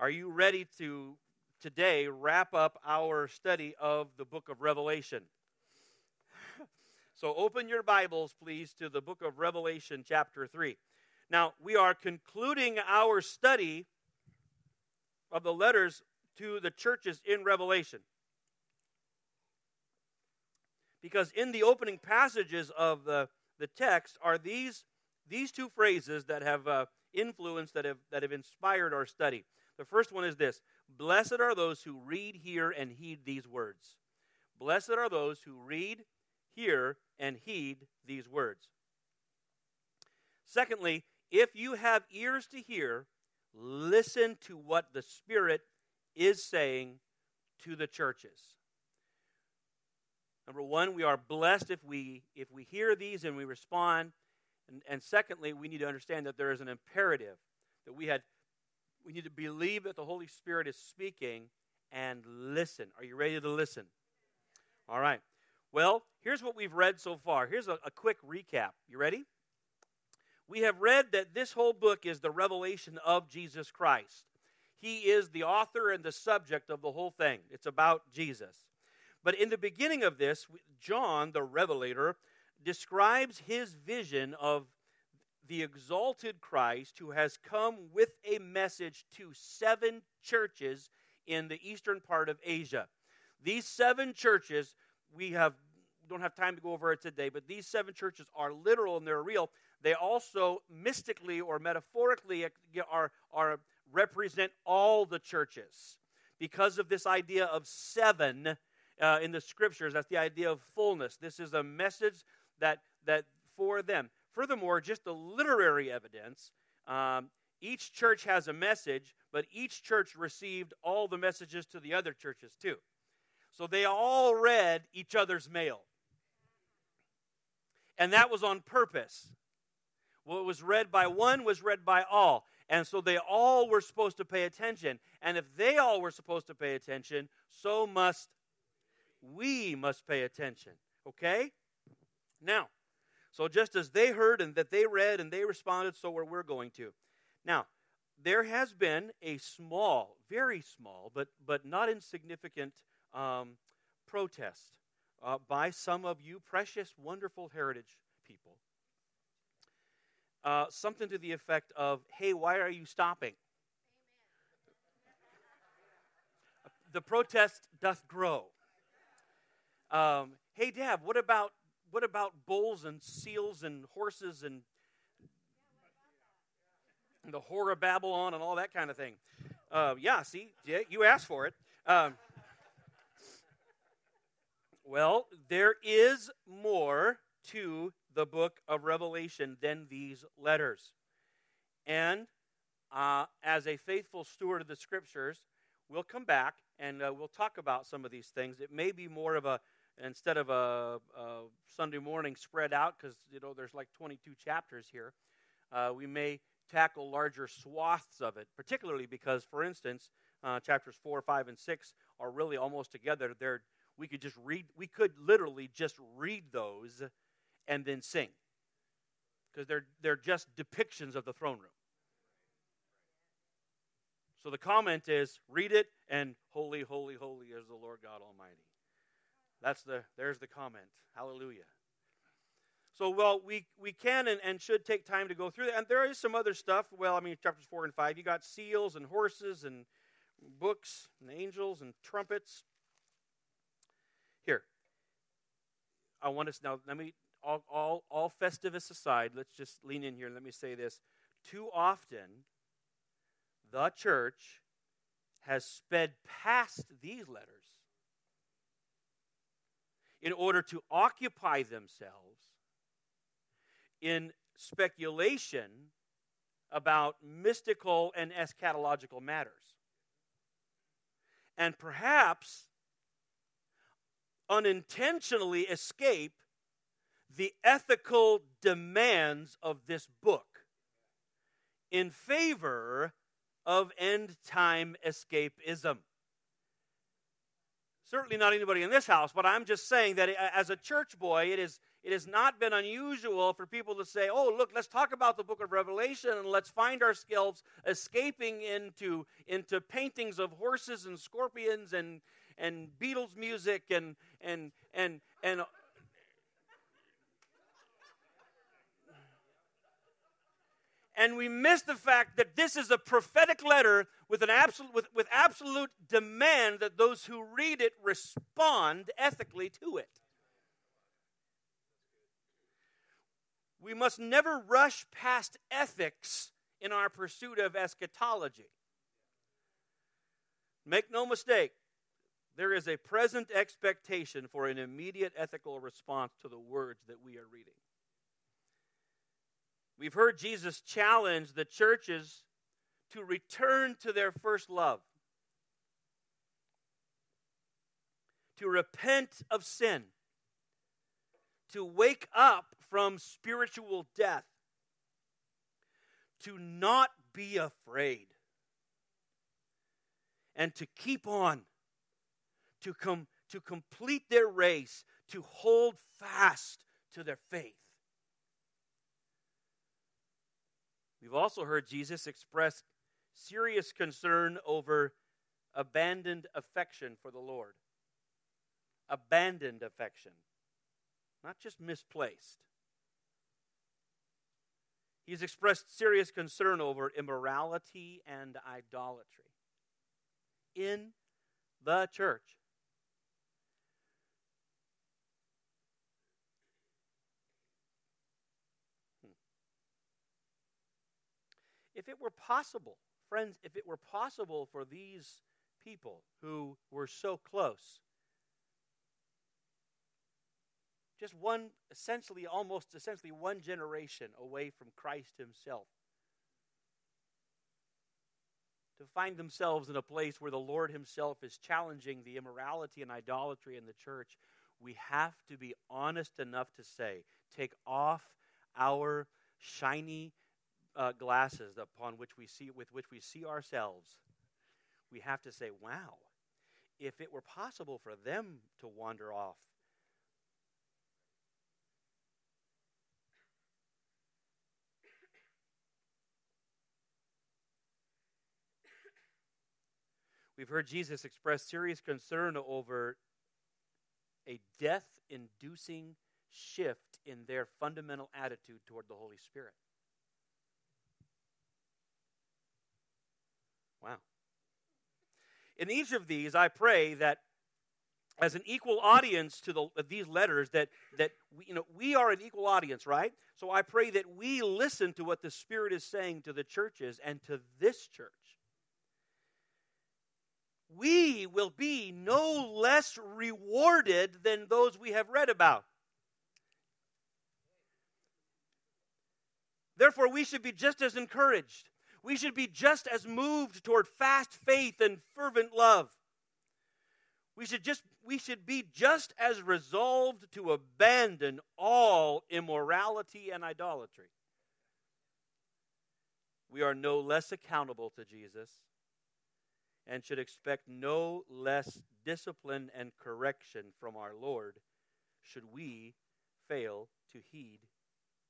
Are you ready to today wrap up our study of the book of Revelation? so open your Bibles, please, to the book of Revelation, chapter 3. Now, we are concluding our study of the letters to the churches in Revelation. Because in the opening passages of the, the text are these, these two phrases that have uh, influenced, that have, that have inspired our study. The first one is this Blessed are those who read, hear, and heed these words. Blessed are those who read, hear, and heed these words. Secondly, if you have ears to hear, listen to what the Spirit is saying to the churches. Number one, we are blessed if we if we hear these and we respond. And, and secondly, we need to understand that there is an imperative that we had we need to believe that the Holy Spirit is speaking and listen. Are you ready to listen? All right. Well, here's what we've read so far. Here's a, a quick recap. You ready? We have read that this whole book is the revelation of Jesus Christ. He is the author and the subject of the whole thing. It's about Jesus. But in the beginning of this, John, the revelator, describes his vision of the exalted Christ who has come with a message to seven churches in the eastern part of Asia. These seven churches, we have don't have time to go over it today, but these seven churches are literal and they're real. They also mystically or metaphorically are, are represent all the churches because of this idea of seven uh, in the scriptures. That's the idea of fullness. This is a message that that for them. Furthermore, just the literary evidence. Um, each church has a message, but each church received all the messages to the other churches too. So they all read each other's mail. And that was on purpose. What was read by one was read by all. And so they all were supposed to pay attention. And if they all were supposed to pay attention, so must we must pay attention. Okay? Now, so just as they heard and that they read and they responded, so are we're going to. Now, there has been a small, very small, but but not insignificant um, protest uh, by some of you precious, wonderful heritage people. Uh, something to the effect of, "Hey, why are you stopping?" the protest doth grow. Um, hey, Dad, what about what about bulls and seals and horses and the whore of Babylon and all that kind of thing? Uh, yeah, see, yeah, you asked for it. Um, well, there is more to the book of Revelation than these letters. And uh, as a faithful steward of the scriptures, we'll come back and uh, we'll talk about some of these things. It may be more of a instead of a, a Sunday morning spread out, because you know there's like 22 chapters here, uh, we may tackle larger swaths of it. Particularly because, for instance, uh, chapters four, five, and six are really almost together. They're we could just read. We could literally just read those and then sing, because they're they're just depictions of the throne room. So the comment is read it and holy, holy, holy is the Lord God Almighty. That's the there's the comment. Hallelujah. So well we we can and, and should take time to go through that. And there is some other stuff. Well, I mean chapters four and five, you got seals and horses and books and angels and trumpets. Here. I want us now let me all all all festivus aside, let's just lean in here and let me say this. Too often the church has sped past these letters in order to occupy themselves in speculation about mystical and eschatological matters. And perhaps unintentionally escape the ethical demands of this book in favor of end time escapism. Certainly not anybody in this house, but I'm just saying that uh, as a church boy, it is it has not been unusual for people to say, "Oh, look, let's talk about the book of Revelation and let's find ourselves escaping into into paintings of horses and scorpions and and Beatles music and and and and and we miss the fact that this is a prophetic letter with an absolute with, with absolute demand that those who read it respond ethically to it. We must never rush past ethics in our pursuit of eschatology. Make no mistake there is a present expectation for an immediate ethical response to the words that we are reading We've heard Jesus challenge the churches to return to their first love, to repent of sin, to wake up from spiritual death, to not be afraid, and to keep on, to, come, to complete their race, to hold fast to their faith. We've also heard Jesus express serious concern over abandoned affection for the Lord. Abandoned affection, not just misplaced. He's expressed serious concern over immorality and idolatry in the church. If it were possible, friends, if it were possible for these people who were so close, just one, essentially, almost essentially one generation away from Christ Himself, to find themselves in a place where the Lord Himself is challenging the immorality and idolatry in the church, we have to be honest enough to say, take off our shiny uh, glasses upon which we see with which we see ourselves, we have to say, "Wow! If it were possible for them to wander off." We've heard Jesus express serious concern over a death inducing shift in their fundamental attitude toward the Holy Spirit. Wow. In each of these, I pray that as an equal audience to the, these letters that, that we, you know, we are an equal audience right? So i pray that we listen to what the spirit is saying to the churches and to this church. We will be no less rewarded than those we have read about. Therefore we should be just as encouraged we should be just as moved toward fast faith and fervent love. We should just we should be just as resolved to abandon all immorality and idolatry. We are no less accountable to Jesus and should expect no less discipline and correction from our Lord should we fail to heed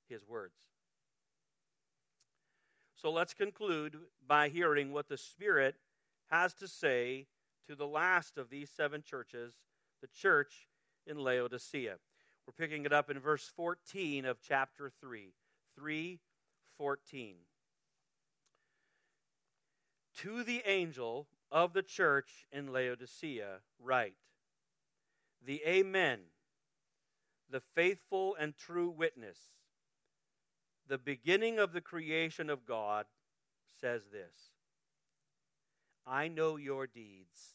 his words. So let's conclude by hearing what the Spirit has to say to the last of these seven churches, the church in Laodicea. We're picking it up in verse 14 of chapter 3. 3:14. To the angel of the church in Laodicea write, The Amen, the faithful and true witness the beginning of the creation of God, says this I know your deeds,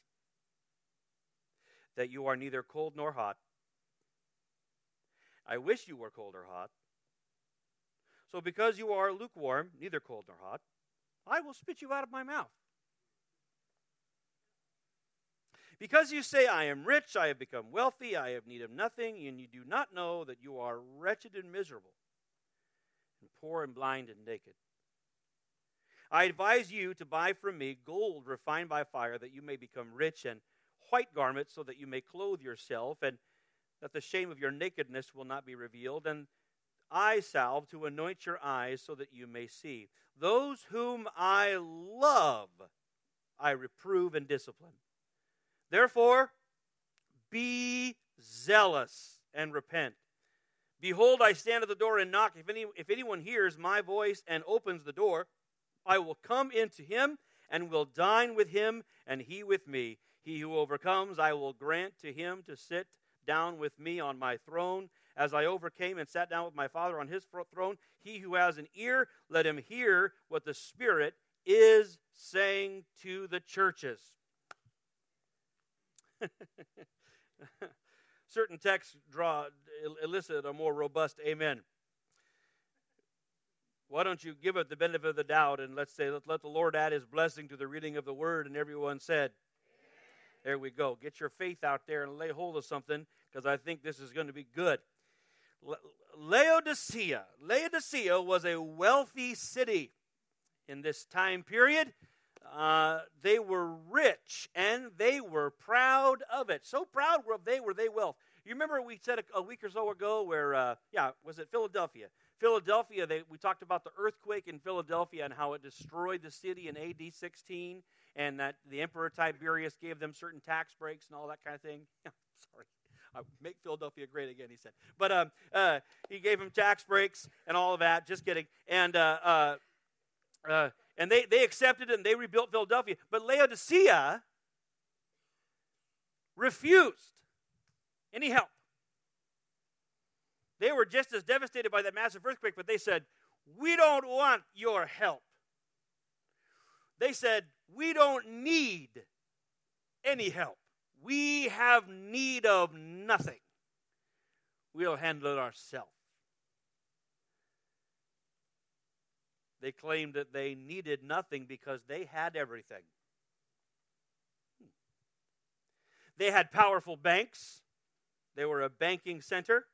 that you are neither cold nor hot. I wish you were cold or hot. So, because you are lukewarm, neither cold nor hot, I will spit you out of my mouth. Because you say, I am rich, I have become wealthy, I have need of nothing, and you do not know that you are wretched and miserable poor and blind and naked. I advise you to buy from me gold refined by fire, that you may become rich, and white garments so that you may clothe yourself, and that the shame of your nakedness will not be revealed, and eye salve to anoint your eyes so that you may see. Those whom I love, I reprove and discipline. Therefore, be zealous and repent. Behold, I stand at the door and knock. If, any, if anyone hears my voice and opens the door, I will come into him and will dine with him, and he with me. He who overcomes, I will grant to him to sit down with me on my throne, as I overcame and sat down with my Father on his throne. He who has an ear, let him hear what the Spirit is saying to the churches. Certain texts draw elicit a more robust amen. Why don't you give it the benefit of the doubt and let's say, let, let the Lord add his blessing to the reading of the word? And everyone said, Amen. There we go. Get your faith out there and lay hold of something because I think this is going to be good. Laodicea. Laodicea was a wealthy city in this time period. Uh, they were rich and they were proud of it. So proud were they were they wealth. You remember we said a, a week or so ago where, uh, yeah, was it Philadelphia? Philadelphia, they, we talked about the earthquake in Philadelphia and how it destroyed the city in AD 16, and that the Emperor Tiberius gave them certain tax breaks and all that kind of thing. Sorry. Uh, make Philadelphia great again, he said. But um, uh, he gave them tax breaks and all of that. Just kidding. And uh, uh, and they, they accepted it and they rebuilt Philadelphia. But Laodicea refused any help. They were just as devastated by that massive earthquake, but they said, We don't want your help. They said, We don't need any help. We have need of nothing. We'll handle it ourselves. They claimed that they needed nothing because they had everything. Hmm. They had powerful banks. They were a banking center.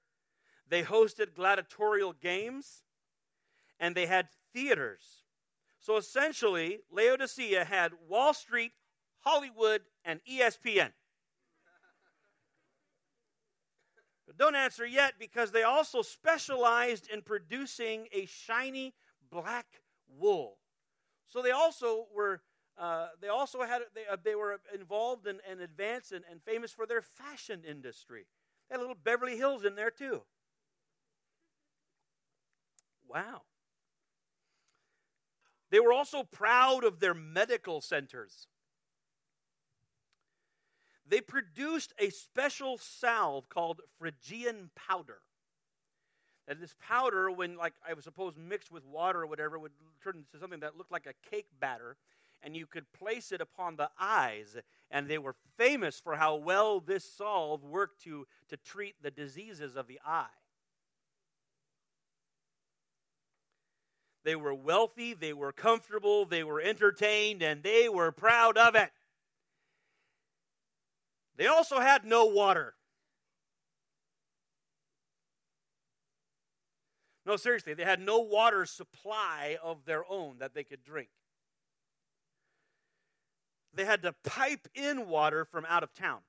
They hosted gladiatorial games. And they had theaters. So essentially, Laodicea had Wall Street, Hollywood, and ESPN. But don't answer yet because they also specialized in producing a shiny black wool. So they also were uh, they also had they, uh, they were involved and, and advanced and, and famous for their fashion industry. They had a little Beverly Hills in there too. Wow. They were also proud of their medical centers. They produced a special salve called Phrygian powder. And this powder, when like I was supposed mixed with water or whatever, would turn into something that looked like a cake batter, and you could place it upon the eyes. And they were famous for how well this salve worked to, to treat the diseases of the eye. They were wealthy, they were comfortable, they were entertained, and they were proud of it. They also had no water. No, seriously, they had no water supply of their own that they could drink. They had to pipe in water from out of town.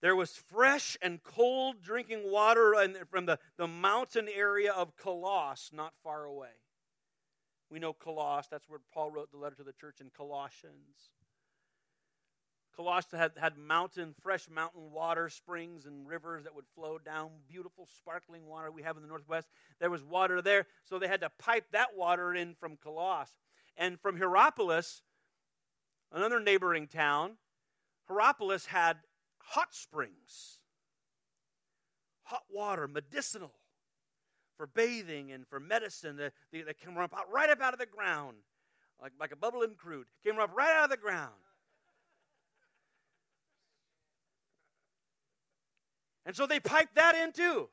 There was fresh and cold drinking water from the, the mountain area of Colossus, not far away. We know Colossus, that's where Paul wrote the letter to the church in Colossians. Colossus had, had mountain, fresh mountain water, springs and rivers that would flow down, beautiful sparkling water we have in the northwest. There was water there, so they had to pipe that water in from Colossus. And from Hierapolis, another neighboring town, Hierapolis had hot springs, hot water, medicinal for bathing and for medicine that, that came up right up out of the ground, like, like a bubbling crude, came up right out of the ground. And so they piped that in too.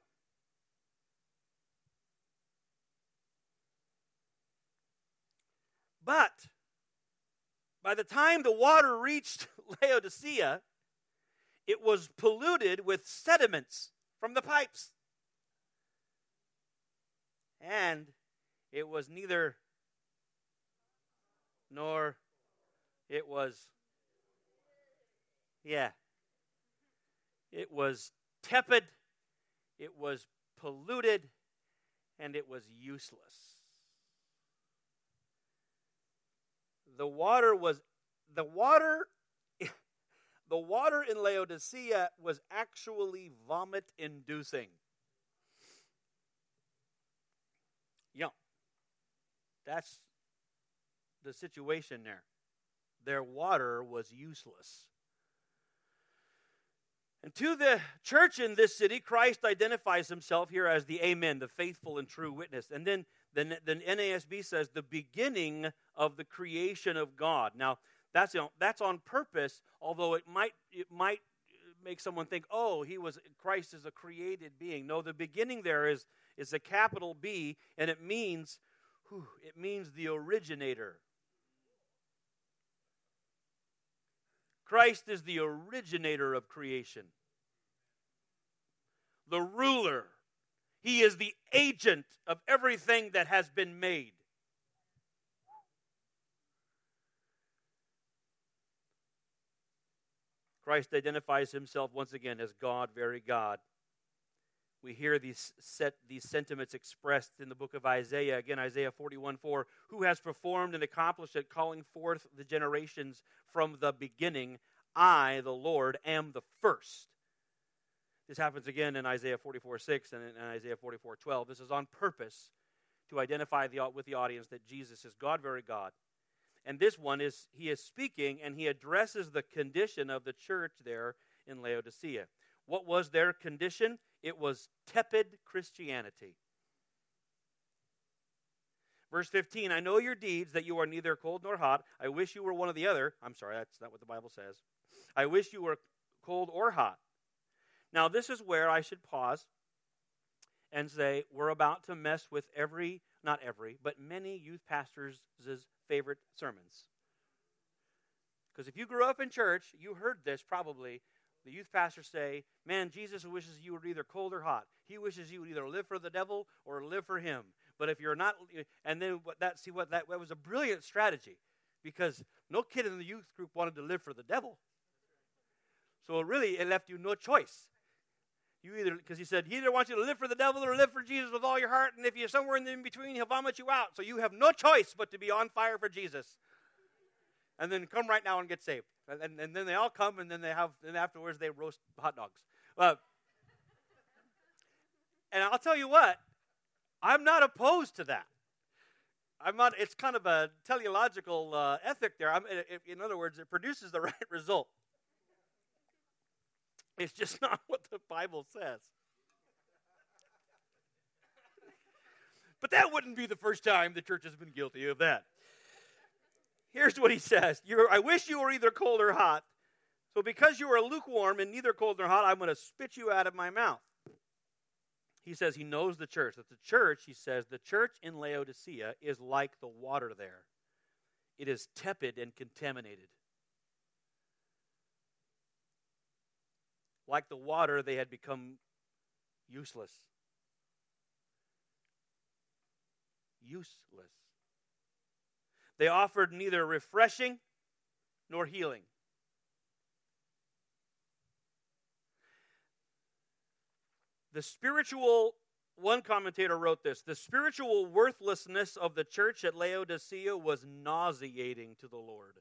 But by the time the water reached Laodicea, it was polluted with sediments from the pipes. And it was neither nor it was Yeah. It was tepid, it was polluted, and it was useless. The water was the water the water in Laodicea was actually vomit inducing. Yeah. That's the situation there. Their water was useless. And to the church in this city, Christ identifies himself here as the Amen, the faithful and true witness. And then the, the NASB says the beginning of the creation of God. Now, that's, you know, that's on purpose, although it might, it might make someone think, oh, he was Christ is a created being. No, the beginning there is, is a capital B, and it means, whew, it means the originator. Christ is the originator of creation, the ruler. He is the agent of everything that has been made. Christ identifies himself once again as God, very God. We hear these, set, these sentiments expressed in the book of Isaiah. Again, Isaiah 41 4. Who has performed and accomplished it, calling forth the generations from the beginning? I, the Lord, am the first. This happens again in Isaiah 44 6 and in Isaiah 44 12. This is on purpose to identify the, with the audience that Jesus is God, very God. And this one is, he is speaking and he addresses the condition of the church there in Laodicea. What was their condition? It was tepid Christianity. Verse 15 I know your deeds, that you are neither cold nor hot. I wish you were one or the other. I'm sorry, that's not what the Bible says. I wish you were cold or hot. Now, this is where I should pause and say we're about to mess with every, not every, but many youth pastors' favorite sermons. Because if you grew up in church, you heard this probably the youth pastors say, Man, Jesus wishes you were either cold or hot. He wishes you would either live for the devil or live for him. But if you're not, and then what that, see what that, that was a brilliant strategy because no kid in the youth group wanted to live for the devil. So really, it left you no choice. You either, because he said, he either wants you to live for the devil or live for Jesus with all your heart, and if you're somewhere in, in between, he'll vomit you out. So you have no choice but to be on fire for Jesus. And then come right now and get saved. And, and then they all come, and then they have, and afterwards they roast hot dogs. Uh, and I'll tell you what, I'm not opposed to that. I'm not. It's kind of a teleological uh, ethic there. I'm, in other words, it produces the right result. It's just not what the Bible says. But that wouldn't be the first time the church has been guilty of that. Here's what he says You're, I wish you were either cold or hot. So, because you are lukewarm and neither cold nor hot, I'm going to spit you out of my mouth. He says he knows the church. That the church, he says, the church in Laodicea is like the water there, it is tepid and contaminated. Like the water, they had become useless. Useless. They offered neither refreshing nor healing. The spiritual, one commentator wrote this the spiritual worthlessness of the church at Laodicea was nauseating to the Lord.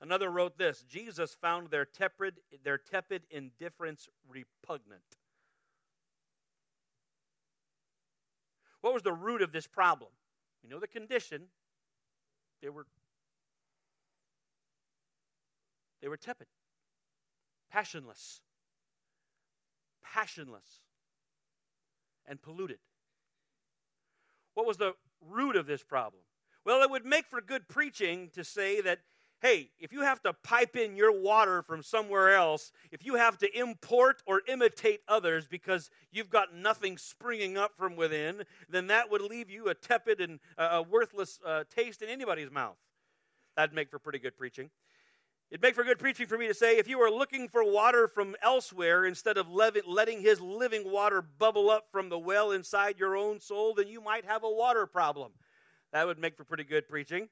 Another wrote this Jesus found their tepid, their tepid indifference repugnant. What was the root of this problem? You know the condition. They were they were tepid, passionless, passionless, and polluted. What was the root of this problem? Well, it would make for good preaching to say that hey, if you have to pipe in your water from somewhere else, if you have to import or imitate others because you've got nothing springing up from within, then that would leave you a tepid and uh, a worthless uh, taste in anybody's mouth. That'd make for pretty good preaching. It'd make for good preaching for me to say if you are looking for water from elsewhere instead of letting his living water bubble up from the well inside your own soul, then you might have a water problem. That would make for pretty good preaching.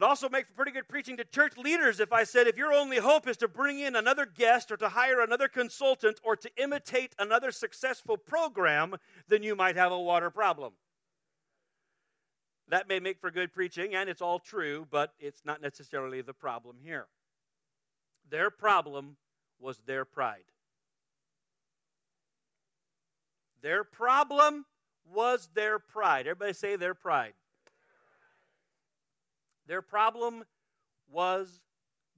It also makes for pretty good preaching to church leaders if I said, if your only hope is to bring in another guest or to hire another consultant or to imitate another successful program, then you might have a water problem. That may make for good preaching, and it's all true, but it's not necessarily the problem here. Their problem was their pride. Their problem was their pride. Everybody say their pride. Their problem was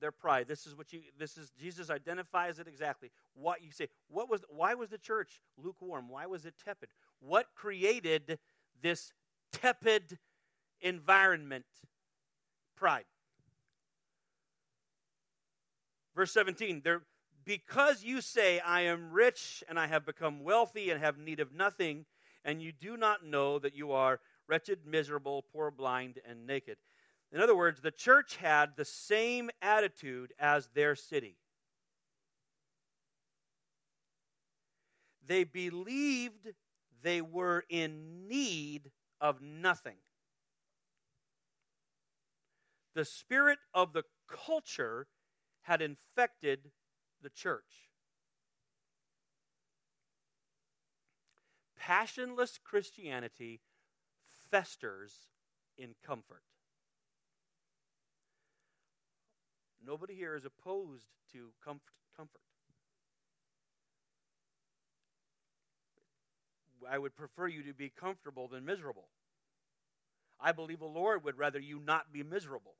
their pride. This is what you this is Jesus identifies it exactly. What you say, what was why was the church lukewarm? Why was it tepid? What created this tepid environment? Pride. Verse 17, there because you say, I am rich and I have become wealthy and have need of nothing, and you do not know that you are wretched, miserable, poor, blind, and naked. In other words, the church had the same attitude as their city. They believed they were in need of nothing. The spirit of the culture had infected the church. Passionless Christianity festers in comfort. Nobody here is opposed to comfort. comfort. I would prefer you to be comfortable than miserable. I believe the Lord would rather you not be miserable.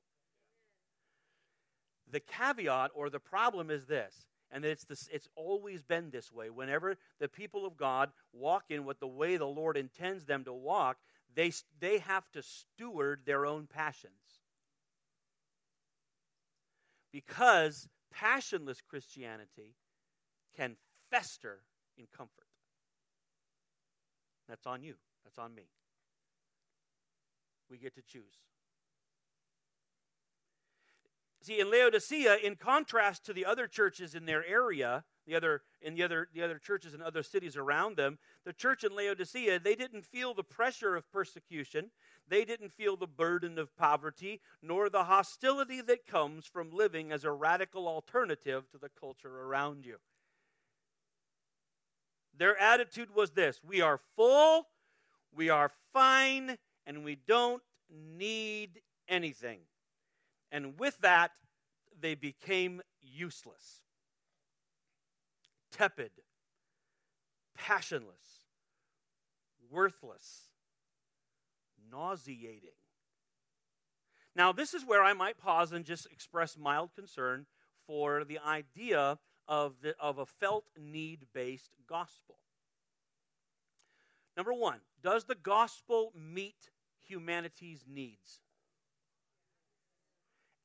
The caveat or the problem is this, and it's this, it's always been this way. Whenever the people of God walk in what the way the Lord intends them to walk, they, they have to steward their own passions because passionless Christianity can fester in comfort. That's on you. That's on me. We get to choose. See, in Laodicea, in contrast to the other churches in their area, the other in the other the other churches in other cities around them, the church in Laodicea, they didn't feel the pressure of persecution. They didn't feel the burden of poverty, nor the hostility that comes from living as a radical alternative to the culture around you. Their attitude was this we are full, we are fine, and we don't need anything. And with that, they became useless, tepid, passionless, worthless nauseating. Now, this is where I might pause and just express mild concern for the idea of, the, of a felt need based gospel. Number one, does the gospel meet humanity's needs?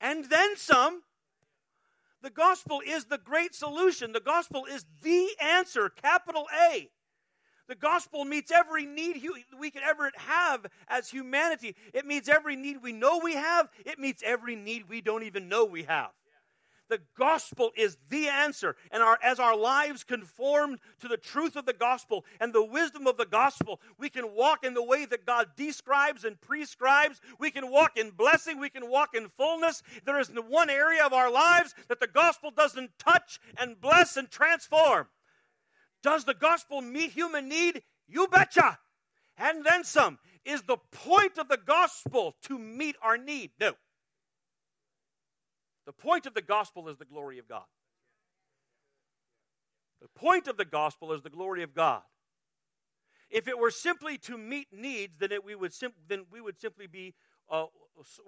And then some. The gospel is the great solution. The gospel is the answer, capital A. The gospel meets every need we could ever have as humanity. It meets every need we know we have, it meets every need we don't even know we have. The gospel is the answer. And our, as our lives conform to the truth of the gospel and the wisdom of the gospel, we can walk in the way that God describes and prescribes. We can walk in blessing. We can walk in fullness. There is one area of our lives that the gospel doesn't touch and bless and transform. Does the gospel meet human need? You betcha. And then some. Is the point of the gospel to meet our need? No. The point of the gospel is the glory of God. The point of the gospel is the glory of God. If it were simply to meet needs, then, it, we, would sim- then we would simply be uh,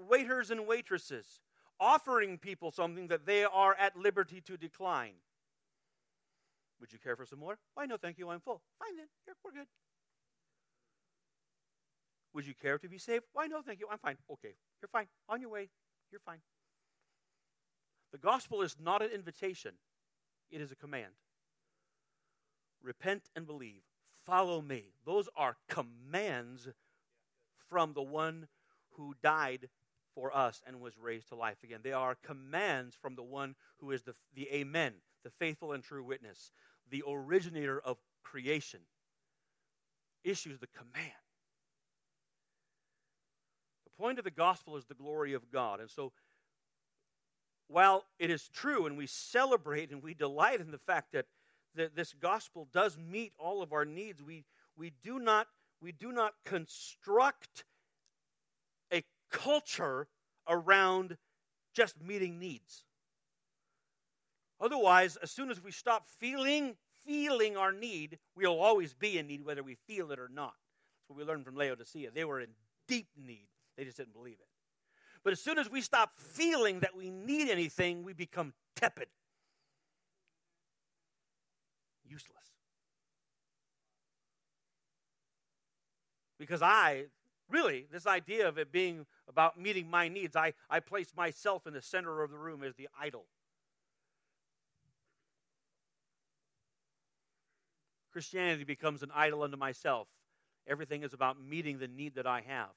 waiters and waitresses, offering people something that they are at liberty to decline. Would you care for some more? Why, no, thank you. I'm full. Fine then. Here, we're good. Would you care to be saved? Why, no, thank you. I'm fine. Okay, you're fine. On your way. You're fine. The gospel is not an invitation, it is a command. Repent and believe. Follow me. Those are commands from the one who died for us and was raised to life again. They are commands from the one who is the, the Amen, the faithful and true witness, the originator of creation, issues the command. The point of the gospel is the glory of God. And so, while it is true and we celebrate and we delight in the fact that, that this gospel does meet all of our needs, we, we, do not, we do not construct a culture around just meeting needs. Otherwise, as soon as we stop feeling feeling our need, we'll always be in need whether we feel it or not. That's what we learned from Laodicea. They were in deep need. They just didn't believe it. But as soon as we stop feeling that we need anything, we become tepid. Useless. Because I, really, this idea of it being about meeting my needs, I, I place myself in the center of the room as the idol. Christianity becomes an idol unto myself. Everything is about meeting the need that I have.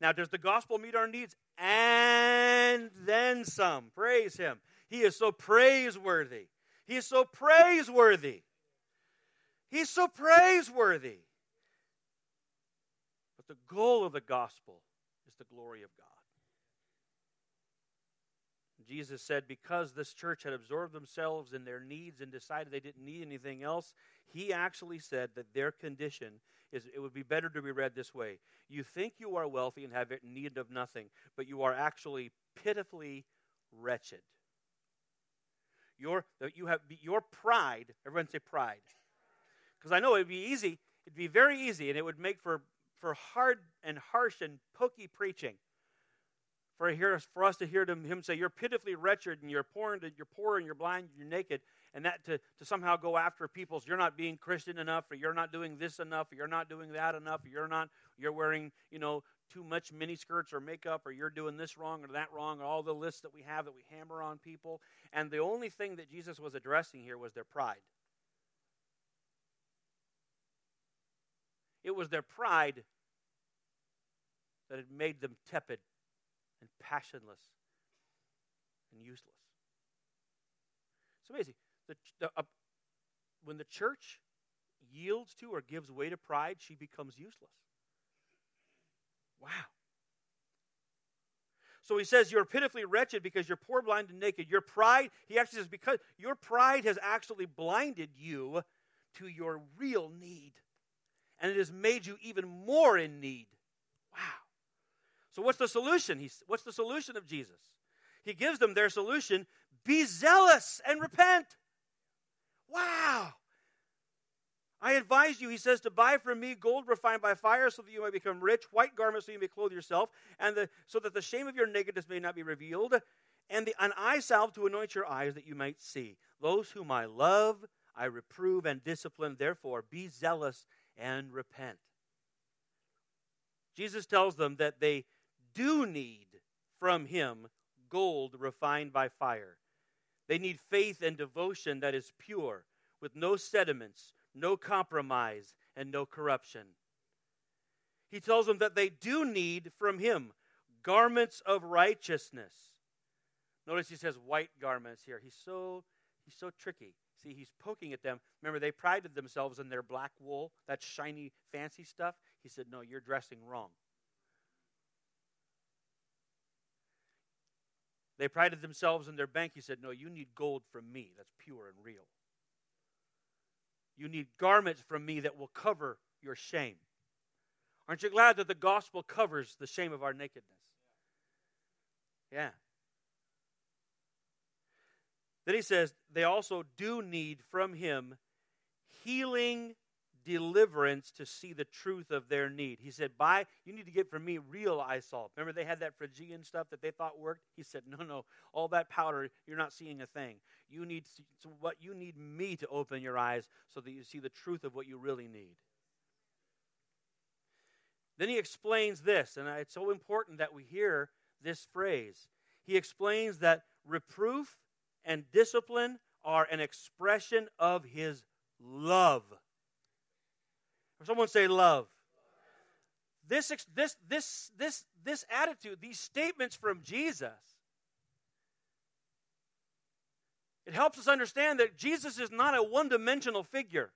Now, does the gospel meet our needs? And then some. Praise Him. He is so praiseworthy. He is so praiseworthy. He's so praiseworthy. But the goal of the gospel is the glory of God. Jesus said, because this church had absorbed themselves in their needs and decided they didn't need anything else, he actually said that their condition is it would be better to be read this way. You think you are wealthy and have need of nothing, but you are actually pitifully wretched. Your, you have, your pride, everyone say pride. Because I know it would be easy, it'd be very easy, and it would make for, for hard and harsh and pokey preaching for, hear, for us to hear him say, You're pitifully wretched, and you're poor, and you're poor, and you're blind, and you're naked, and that to, to somehow go after people's, you're not being Christian enough, or you're not doing this enough, or you're not doing that enough, or you're not, you're wearing, you know, too much mini skirts or makeup, or you're doing this wrong or that wrong, or all the lists that we have that we hammer on people. And the only thing that Jesus was addressing here was their pride. It was their pride that had made them tepid and passionless and useless. It's amazing. The, the, uh, when the church yields to or gives way to pride, she becomes useless. Wow. So he says, You're pitifully wretched because you're poor, blind, and naked. Your pride, he actually says, because your pride has actually blinded you to your real need. And it has made you even more in need. So, what's the solution? He's, what's the solution of Jesus? He gives them their solution be zealous and repent. Wow. I advise you, he says, to buy from me gold refined by fire so that you may become rich, white garments so you may clothe yourself, and the, so that the shame of your nakedness may not be revealed, and the, an eye salve to anoint your eyes that you might see. Those whom I love, I reprove and discipline. Therefore, be zealous and repent. Jesus tells them that they do need from him gold refined by fire. They need faith and devotion that is pure, with no sediments, no compromise, and no corruption. He tells them that they do need from him garments of righteousness. Notice he says white garments here. He's so he's so tricky. See, he's poking at them. Remember, they prided themselves in their black wool, that shiny, fancy stuff. He said, No, you're dressing wrong. They prided themselves in their bank. He said, No, you need gold from me that's pure and real. You need garments from me that will cover your shame. Aren't you glad that the gospel covers the shame of our nakedness? Yeah. Then he says, they also do need from him healing deliverance to see the truth of their need. He said, Buy, you need to get from me real eye salt. Remember, they had that Phrygian stuff that they thought worked? He said, No, no, all that powder, you're not seeing a thing. You need what you need me to open your eyes so that you see the truth of what you really need. Then he explains this, and it's so important that we hear this phrase. He explains that reproof and discipline are an expression of his love. Someone say love. This, this, this, this, this attitude, these statements from Jesus, it helps us understand that Jesus is not a one dimensional figure.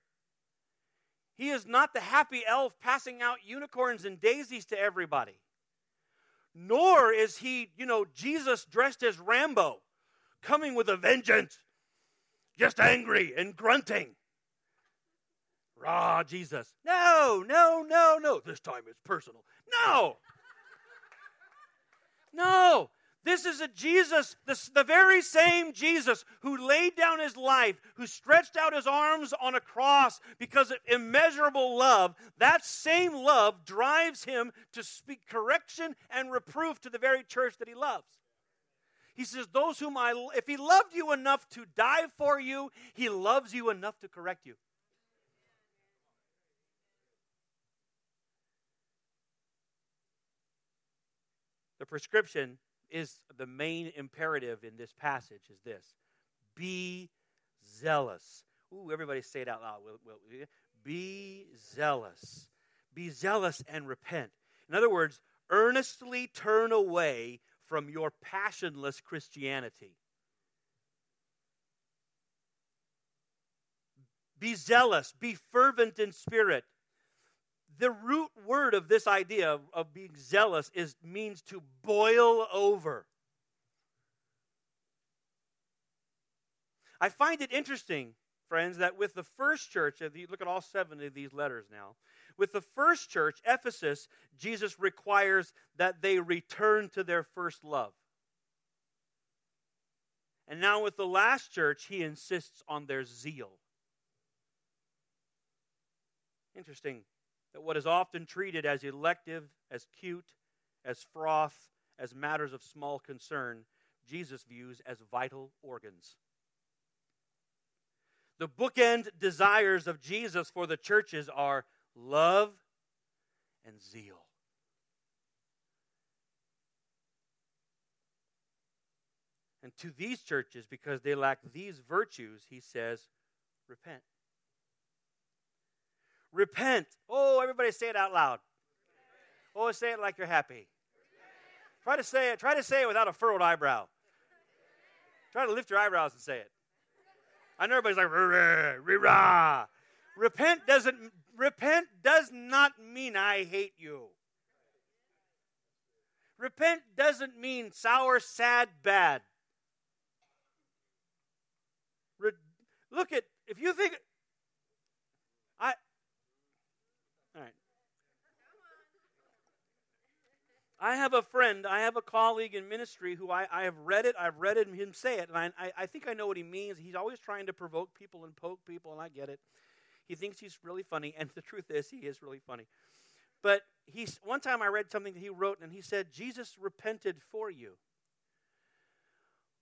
He is not the happy elf passing out unicorns and daisies to everybody. nor is he, you know, Jesus dressed as Rambo, coming with a vengeance, just angry and grunting. Raw Jesus. No, no, no, no. This time it's personal. No. No. This is a Jesus, this, the very same Jesus who laid down his life, who stretched out his arms on a cross because of immeasurable love. That same love drives him to speak correction and reproof to the very church that he loves. He says, Those whom I, if he loved you enough to die for you, he loves you enough to correct you. The prescription is the main imperative in this passage is this be zealous. Ooh, everybody say it out loud. Be zealous. Be zealous and repent. In other words, earnestly turn away from your passionless Christianity. Be zealous, be fervent in spirit, the root word of this idea of, of being zealous is means to boil over. I find it interesting, friends, that with the first church, uh, if you look at all seven of these letters now, with the first church, Ephesus, Jesus requires that they return to their first love. And now with the last church, he insists on their zeal. Interesting that what is often treated as elective, as cute, as froth, as matters of small concern, Jesus views as vital organs. The bookend desires of Jesus for the churches are love and zeal. And to these churches, because they lack these virtues, he says, repent. Repent. Oh, everybody say it out loud. Oh, say it like you're happy. Try to say it. Try to say it without a furrowed eyebrow. Try to lift your eyebrows and say it. I know everybody's like rah. Repent doesn't repent does not mean I hate you. Repent doesn't mean sour, sad, bad. Re- look at if you think I all right. I have a friend, I have a colleague in ministry who I, I have read it, I've read it, him say it, and I, I, I think I know what he means. He's always trying to provoke people and poke people, and I get it. He thinks he's really funny, and the truth is, he is really funny. But he's, one time I read something that he wrote, and he said, Jesus repented for you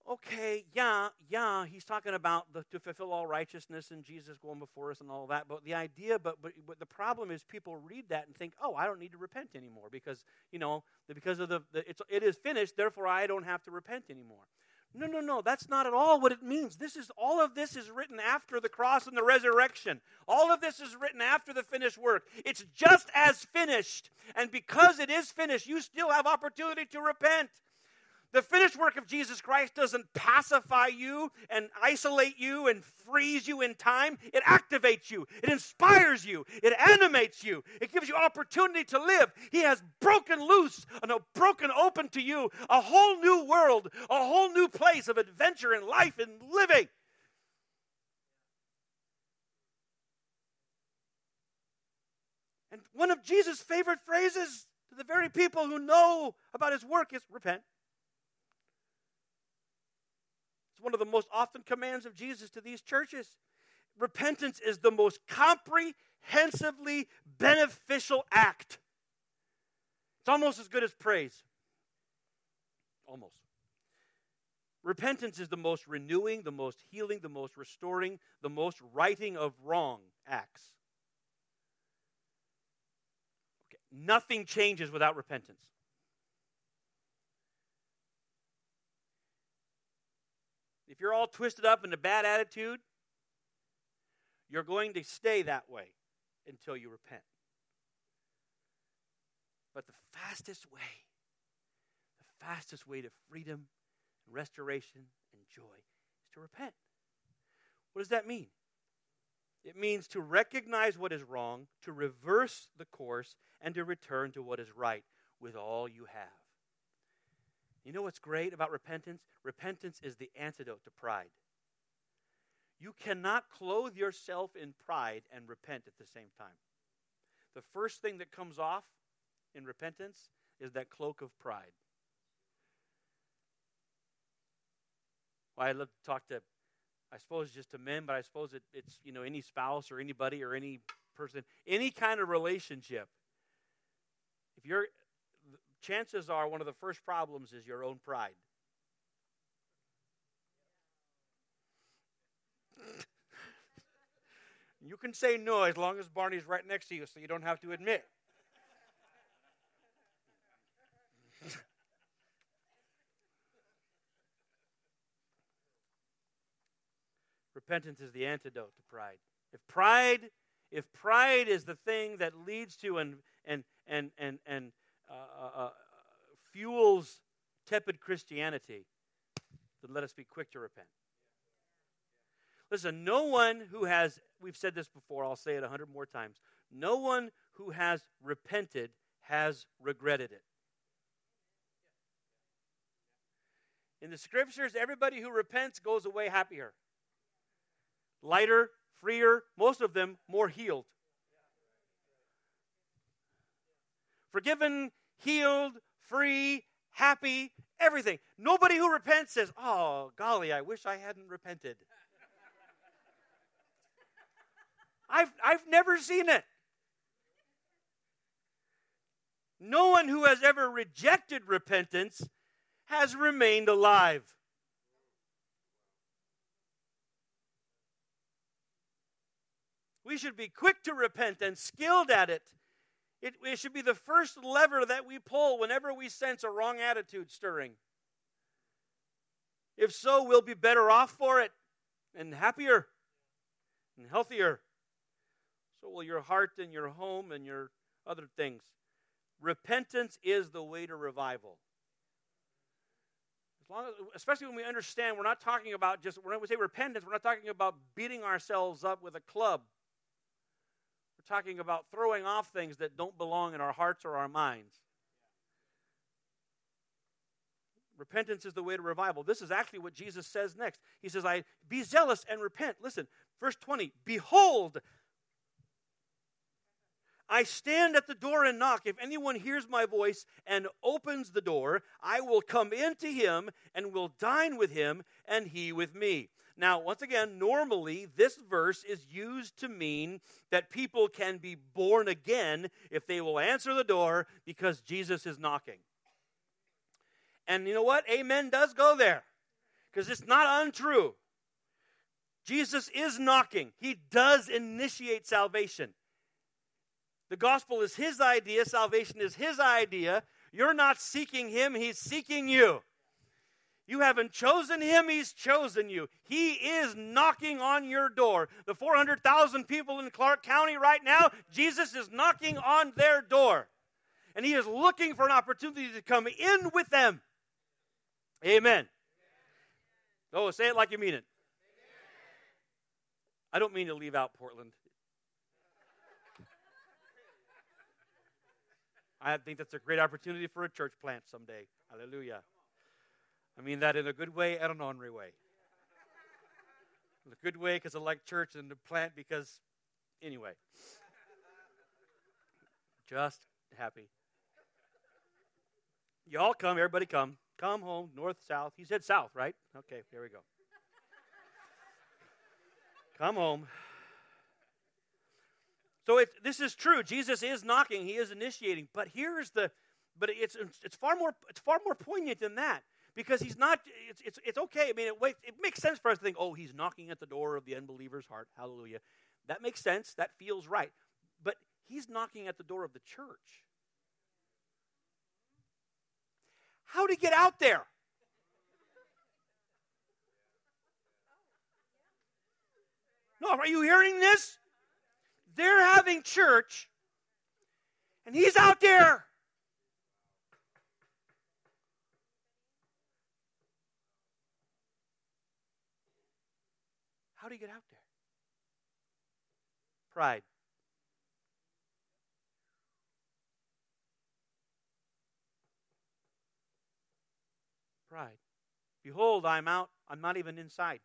okay, yeah, yeah, he's talking about the, to fulfill all righteousness and Jesus going before us and all that. But the idea, but, but but the problem is people read that and think, oh, I don't need to repent anymore because you know because of the, the it's it is finished, therefore I don't have to repent anymore. No, no, no, that's not at all what it means. This is all of this is written after the cross and the resurrection. All of this is written after the finished work. It's just as finished. And because it is finished, you still have opportunity to repent. The finished work of Jesus Christ doesn't pacify you and isolate you and freeze you in time. It activates you, it inspires you, it animates you, it gives you opportunity to live. He has broken loose and broken open to you a whole new world, a whole new place of adventure and life and living. And one of Jesus' favorite phrases to the very people who know about his work is repent. One of the most often commands of Jesus to these churches. Repentance is the most comprehensively beneficial act. It's almost as good as praise. Almost. Repentance is the most renewing, the most healing, the most restoring, the most righting of wrong acts. Okay. Nothing changes without repentance. If you're all twisted up in a bad attitude, you're going to stay that way until you repent. But the fastest way, the fastest way to freedom, and restoration, and joy is to repent. What does that mean? It means to recognize what is wrong, to reverse the course, and to return to what is right with all you have. You know what's great about repentance? Repentance is the antidote to pride. You cannot clothe yourself in pride and repent at the same time. The first thing that comes off in repentance is that cloak of pride. Well, I love to talk to, I suppose, just to men, but I suppose it, it's, you know, any spouse or anybody or any person, any kind of relationship. If you're, chances are one of the first problems is your own pride. you can say no as long as Barney's right next to you so you don't have to admit. Repentance is the antidote to pride. If pride, if pride is the thing that leads to and and and and and uh, uh, uh, fuels tepid Christianity, then let us be quick to repent. Listen, no one who has, we've said this before, I'll say it a hundred more times. No one who has repented has regretted it. In the scriptures, everybody who repents goes away happier lighter, freer, most of them more healed. Forgiven, healed, free, happy, everything. Nobody who repents says, Oh, golly, I wish I hadn't repented. I've, I've never seen it. No one who has ever rejected repentance has remained alive. We should be quick to repent and skilled at it. It. It should be the first lever that we pull whenever we sense a wrong attitude stirring. If so, we'll be better off for it and happier and healthier. So will your heart and your home and your other things. Repentance is the way to revival. As long as, especially when we understand, we're not talking about just when we say repentance, we're not talking about beating ourselves up with a club we're talking about throwing off things that don't belong in our hearts or our minds. Repentance is the way to revival. This is actually what Jesus says next. He says, I be zealous and repent. Listen, verse 20, behold, I stand at the door and knock. If anyone hears my voice and opens the door, I will come into him and will dine with him, and he with me. Now, once again, normally this verse is used to mean that people can be born again if they will answer the door because Jesus is knocking. And you know what? Amen does go there because it's not untrue. Jesus is knocking, He does initiate salvation. The gospel is His idea, salvation is His idea. You're not seeking Him, He's seeking you. You haven't chosen him, he's chosen you. He is knocking on your door. The 400,000 people in Clark County right now, Jesus is knocking on their door. And he is looking for an opportunity to come in with them. Amen. Oh, say it like you mean it. I don't mean to leave out Portland. I think that's a great opportunity for a church plant someday. Hallelujah. I mean that in a good way and an honorary way. In a good way because I like church, and the plant because, anyway. Just happy. Y'all come, everybody come. Come home, north, south. He said south, right? Okay, here we go. come home. So it, this is true. Jesus is knocking. He is initiating. But here's the, but it's it's far more it's far more poignant than that because he's not it's, it's, it's okay. I mean it, it makes sense for us to think oh he's knocking at the door of the unbeliever's heart. Hallelujah. That makes sense. That feels right. But he's knocking at the door of the church. How to get out there? No are you hearing this? They're having church and he's out there How do you get out there? Pride. pride. Behold, I'm out. I'm not even inside.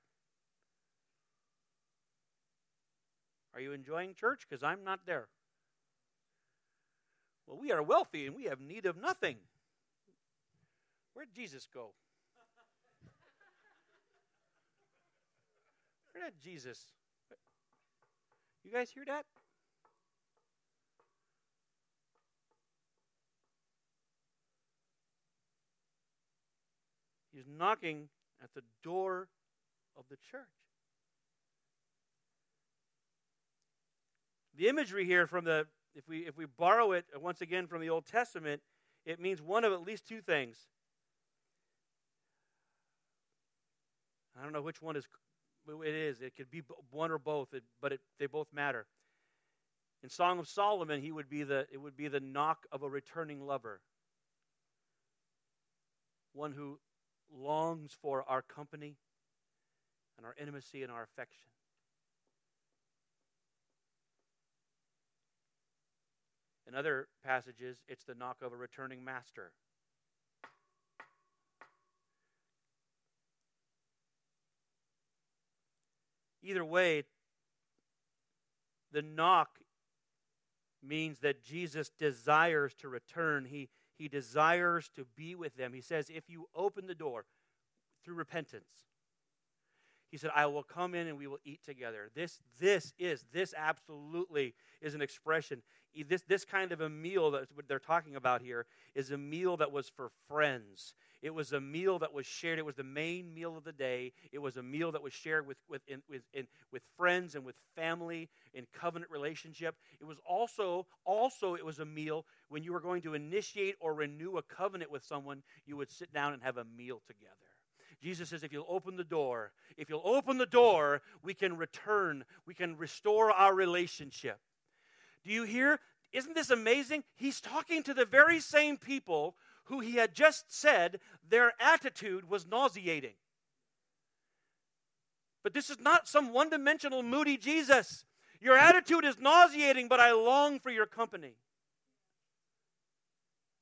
Are you enjoying church? Because I'm not there. Well, we are wealthy and we have need of nothing. Where'd Jesus go? Where did Jesus? You guys hear that? He's knocking at the door of the church. The imagery here from the if we if we borrow it once again from the Old Testament, it means one of at least two things. I don't know which one is it is. It could be one or both, but it, they both matter. In Song of Solomon, he would be the it would be the knock of a returning lover. One who longs for our company and our intimacy and our affection. In other passages, it's the knock of a returning master. Either way, the knock means that Jesus desires to return. He, he desires to be with them. He says, if you open the door through repentance, he said, I will come in and we will eat together. This, this is, this absolutely is an expression. This, this kind of a meal that they're talking about here is a meal that was for friends. It was a meal that was shared. It was the main meal of the day. It was a meal that was shared with, with, in, with, in, with friends and with family in covenant relationship. It was also, also, it was a meal when you were going to initiate or renew a covenant with someone, you would sit down and have a meal together. Jesus says, if you'll open the door, if you'll open the door, we can return, we can restore our relationship. Do you hear? Isn't this amazing? He's talking to the very same people who he had just said their attitude was nauseating. But this is not some one dimensional, moody Jesus. Your attitude is nauseating, but I long for your company.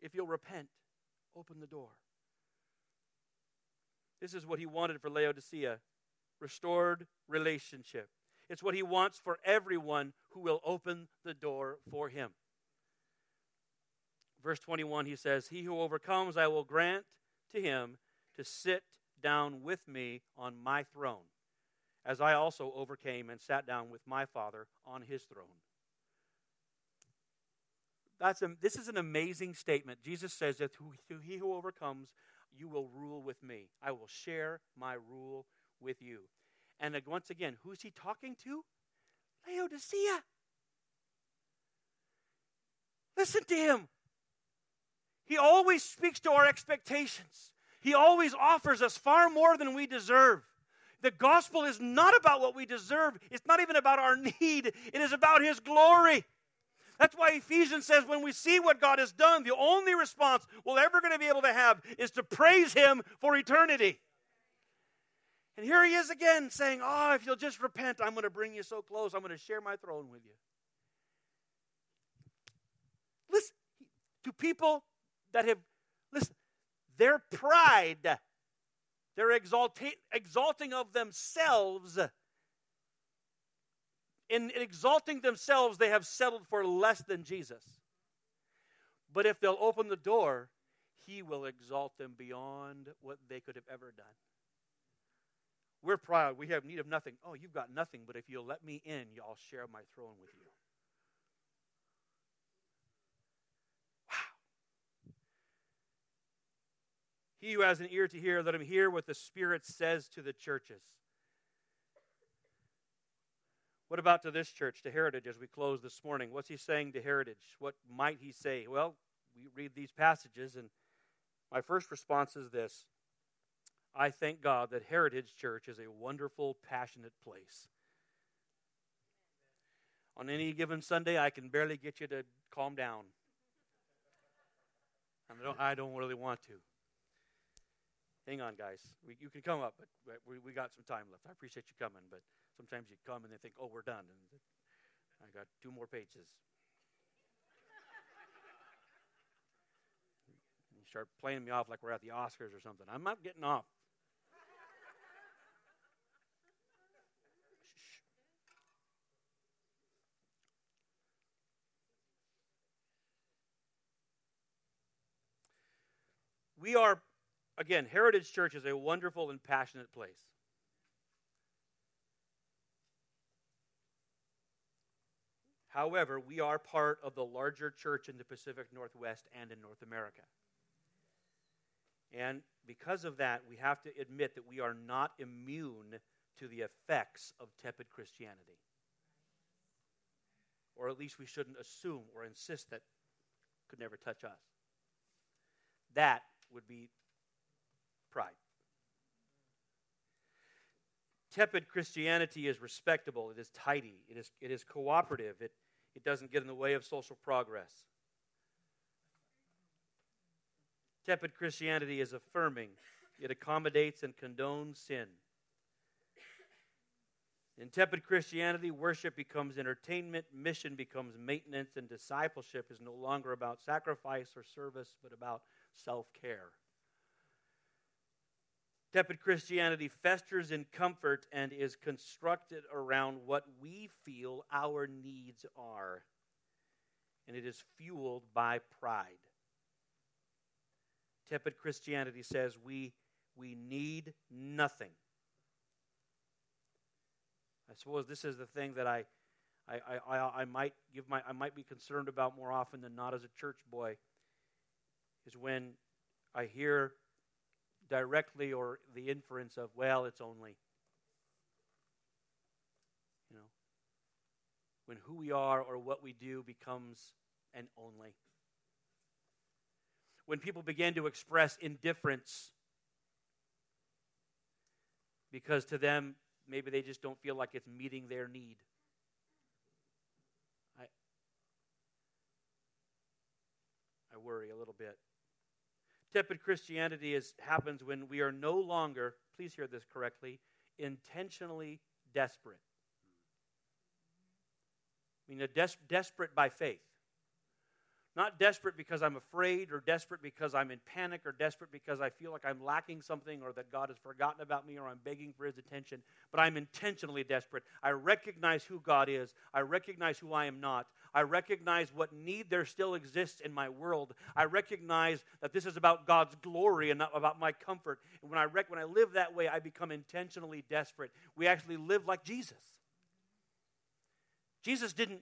If you'll repent, open the door. This is what he wanted for Laodicea restored relationship. It's what he wants for everyone who will open the door for him. Verse 21, he says, He who overcomes, I will grant to him to sit down with me on my throne, as I also overcame and sat down with my Father on his throne. That's a, this is an amazing statement. Jesus says that he who overcomes, you will rule with me. I will share my rule with you. And once again, who's he talking to? Laodicea. Listen to him. He always speaks to our expectations. He always offers us far more than we deserve. The gospel is not about what we deserve, it's not even about our need, it is about His glory. That's why Ephesians says when we see what God has done, the only response we're ever going to be able to have is to praise Him for eternity. And here he is again saying, Oh, if you'll just repent, I'm going to bring you so close. I'm going to share my throne with you. Listen, to people that have, listen, their pride, their exalta- exalting of themselves, in exalting themselves, they have settled for less than Jesus. But if they'll open the door, he will exalt them beyond what they could have ever done. We're proud. We have need of nothing. Oh, you've got nothing, but if you'll let me in, I'll share my throne with you. Wow. He who has an ear to hear, let him hear what the Spirit says to the churches. What about to this church, to Heritage, as we close this morning? What's he saying to Heritage? What might he say? Well, we read these passages, and my first response is this I thank God that Heritage Church is a wonderful, passionate place. On any given Sunday, I can barely get you to calm down. I don't, I don't really want to. Hang on, guys. We, you can come up, but we, we got some time left. I appreciate you coming, but sometimes you come and they think, oh, we're done. And I got two more pages. You start playing me off like we're at the Oscars or something. I'm not getting off. We are, again, Heritage Church is a wonderful and passionate place. However, we are part of the larger church in the Pacific Northwest and in North America. And because of that, we have to admit that we are not immune to the effects of tepid Christianity. Or at least we shouldn't assume or insist that could never touch us. That would be pride. Tepid Christianity is respectable, it is tidy, it is, it is cooperative, it, it doesn't get in the way of social progress. Tepid Christianity is affirming, it accommodates and condones sin. In tepid Christianity, worship becomes entertainment, mission becomes maintenance, and discipleship is no longer about sacrifice or service, but about self care. Tepid Christianity festers in comfort and is constructed around what we feel our needs are, and it is fueled by pride. Tepid Christianity says we, we need nothing. I suppose this is the thing that I, I, I, I, might give my I might be concerned about more often than not as a church boy is when I hear directly or the inference of, well, it's only. You know, when who we are or what we do becomes an only. When people begin to express indifference because to them, maybe they just don't feel like it's meeting their need. I, I worry a little bit. Tepid Christianity is, happens when we are no longer, please hear this correctly, intentionally desperate. I mean, des- desperate by faith. Not desperate because I'm afraid or desperate because I'm in panic or desperate because I feel like I'm lacking something or that God has forgotten about me or I'm begging for his attention, but I'm intentionally desperate. I recognize who God is. I recognize who I am not. I recognize what need there still exists in my world. I recognize that this is about God's glory and not about my comfort. And when I, rec- when I live that way, I become intentionally desperate. We actually live like Jesus. Jesus didn't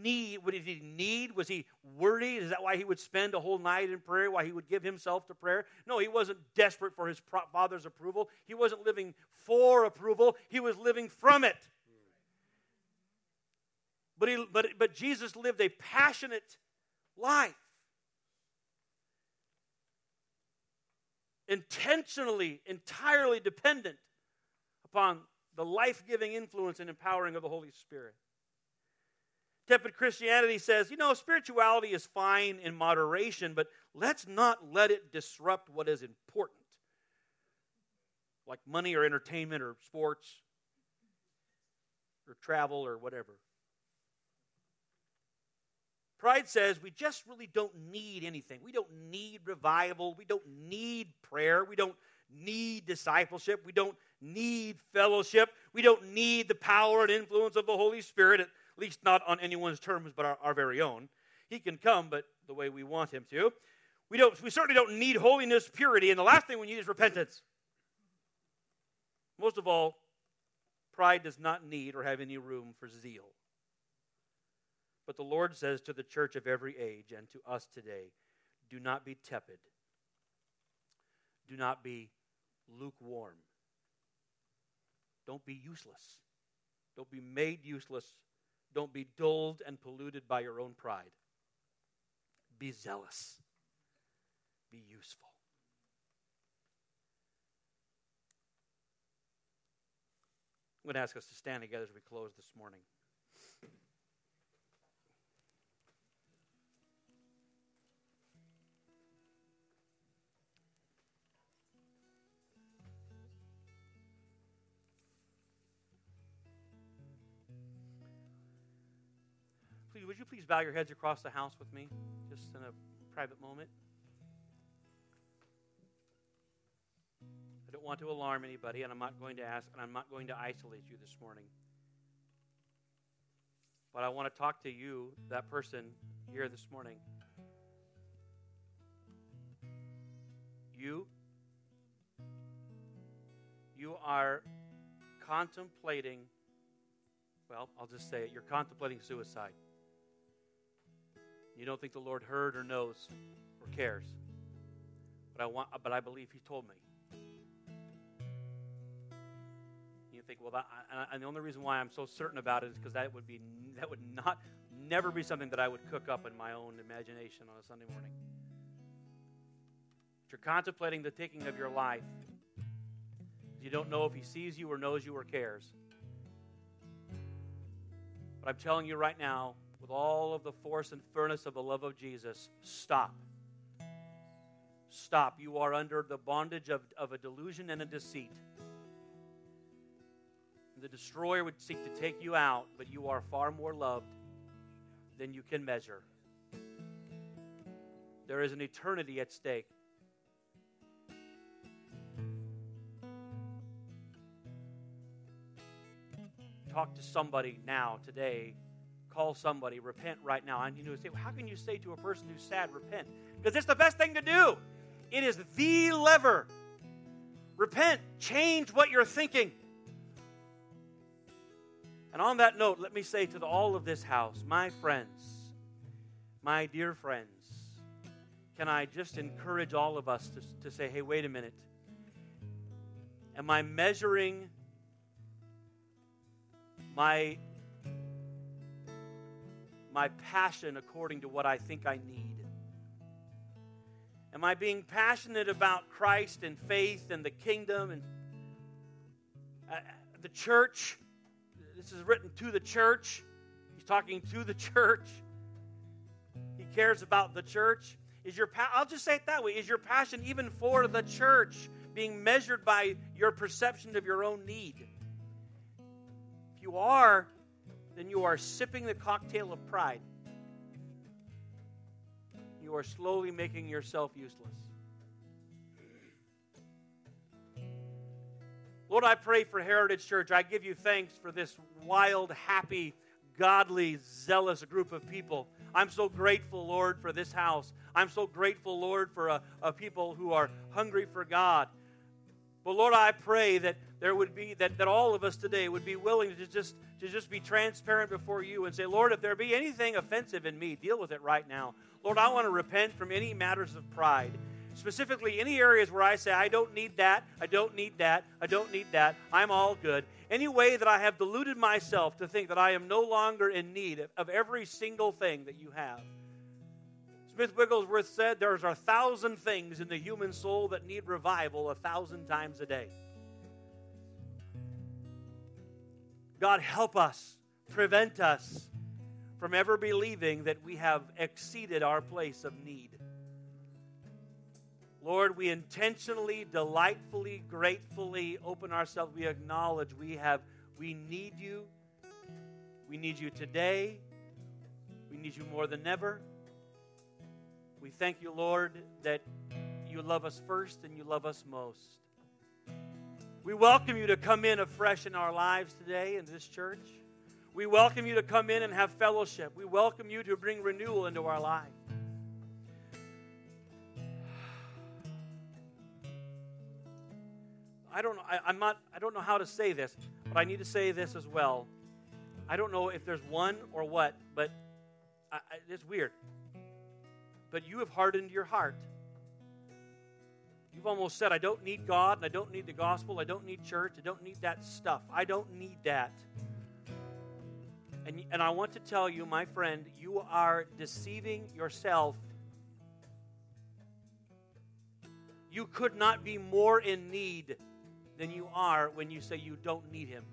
need, what did he need? Was he worried? Is that why he would spend a whole night in prayer, why he would give himself to prayer? No, he wasn't desperate for his father's approval. He wasn't living for approval, he was living from it. But, he, but, but Jesus lived a passionate life. Intentionally, entirely dependent upon the life giving influence and empowering of the Holy Spirit. Tepid Christianity says, you know, spirituality is fine in moderation, but let's not let it disrupt what is important, like money or entertainment or sports or travel or whatever. Pride says we just really don't need anything. We don't need revival. We don't need prayer. We don't need discipleship. We don't need fellowship. We don't need the power and influence of the Holy Spirit at least not on anyone's terms but our, our very own. He can come, but the way we want him to. We, don't, we certainly don't need holiness, purity, and the last thing we need is repentance. Most of all, pride does not need or have any room for zeal. But the Lord says to the church of every age and to us today do not be tepid, do not be lukewarm, don't be useless, don't be made useless don't be dulled and polluted by your own pride. Be zealous. Be useful. I'm going to ask us to stand together as we close this morning. Would you please bow your heads across the house with me, just in a private moment? I don't want to alarm anybody, and I'm not going to ask, and I'm not going to isolate you this morning. But I want to talk to you, that person here this morning. You, you are contemplating, well, I'll just say it, you're contemplating suicide. You don't think the Lord heard or knows or cares. But I want but I believe he told me. You think, well, that, and the only reason why I'm so certain about it is because that would be that would not never be something that I would cook up in my own imagination on a Sunday morning. But you're contemplating the taking of your life. You don't know if he sees you or knows you or cares. But I'm telling you right now, with all of the force and furnace of the love of Jesus, stop. Stop. You are under the bondage of, of a delusion and a deceit. The destroyer would seek to take you out, but you are far more loved than you can measure. There is an eternity at stake. Talk to somebody now, today, call somebody, repent right now. And you know, say, well, how can you say to a person who's sad, repent? Because it's the best thing to do. It is the lever. Repent, change what you're thinking. And on that note, let me say to the, all of this house, my friends, my dear friends, can I just encourage all of us to, to say, hey, wait a minute. Am I measuring my my passion according to what I think I need? Am I being passionate about Christ and faith and the kingdom and uh, the church? This is written to the church. He's talking to the church. He cares about the church. Is your pa- I'll just say it that way. Is your passion even for the church being measured by your perception of your own need? If you are, then you are sipping the cocktail of pride. You are slowly making yourself useless. Lord, I pray for Heritage Church. I give you thanks for this wild, happy, godly, zealous group of people. I'm so grateful, Lord, for this house. I'm so grateful, Lord, for a, a people who are hungry for God. But Lord, I pray that there would be that, that all of us today would be willing to just to just be transparent before you and say, Lord, if there be anything offensive in me, deal with it right now. Lord, I want to repent from any matters of pride. Specifically, any areas where I say, I don't need that, I don't need that, I don't need that, I'm all good. Any way that I have deluded myself to think that I am no longer in need of, of every single thing that you have. Smith Wigglesworth said, There's a thousand things in the human soul that need revival a thousand times a day. God, help us, prevent us from ever believing that we have exceeded our place of need. Lord, we intentionally, delightfully, gratefully open ourselves. We acknowledge we have we need you. We need you today. We need you more than ever. We thank you, Lord, that you love us first and you love us most. We welcome you to come in afresh in our lives today in this church. We welcome you to come in and have fellowship. We welcome you to bring renewal into our life. I don't know. I, I'm not. I don't know how to say this, but I need to say this as well. I don't know if there's one or what, but I, I, it's weird. But you have hardened your heart You've almost said, I don't need God, and I don't need the gospel, I don't need church, I don't need that stuff. I don't need that. And, and I want to tell you, my friend, you are deceiving yourself. You could not be more in need than you are when you say you don't need Him.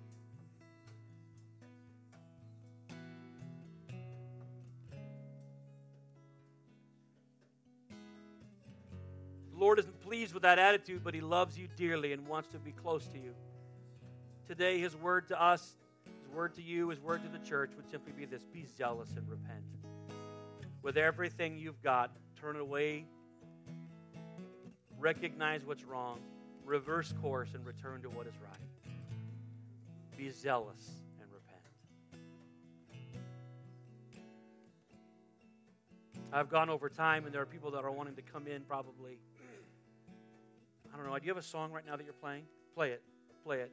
Lord isn't pleased with that attitude, but He loves you dearly and wants to be close to you. Today, His word to us, His word to you, His word to the church would simply be this be zealous and repent. With everything you've got, turn away, recognize what's wrong, reverse course and return to what is right. Be zealous and repent. I've gone over time, and there are people that are wanting to come in probably. I don't know. Do you have a song right now that you're playing? Play it. Play it.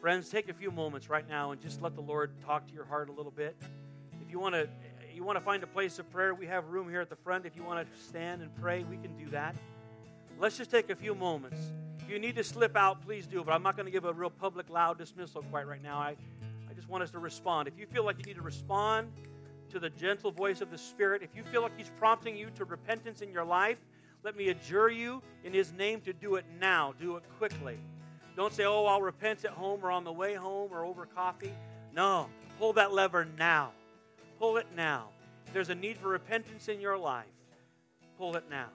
Friends, take a few moments right now and just let the Lord talk to your heart a little bit. If you want to you want to find a place of prayer, we have room here at the front. If you want to stand and pray, we can do that. Let's just take a few moments. If you need to slip out, please do, but I'm not going to give a real public, loud dismissal quite right now. I, I just want us to respond. If you feel like you need to respond to the gentle voice of the Spirit, if you feel like He's prompting you to repentance in your life, let me adjure you in His name to do it now. Do it quickly. Don't say, oh, I'll repent at home or on the way home or over coffee. No, pull that lever now. Pull it now. If there's a need for repentance in your life, pull it now.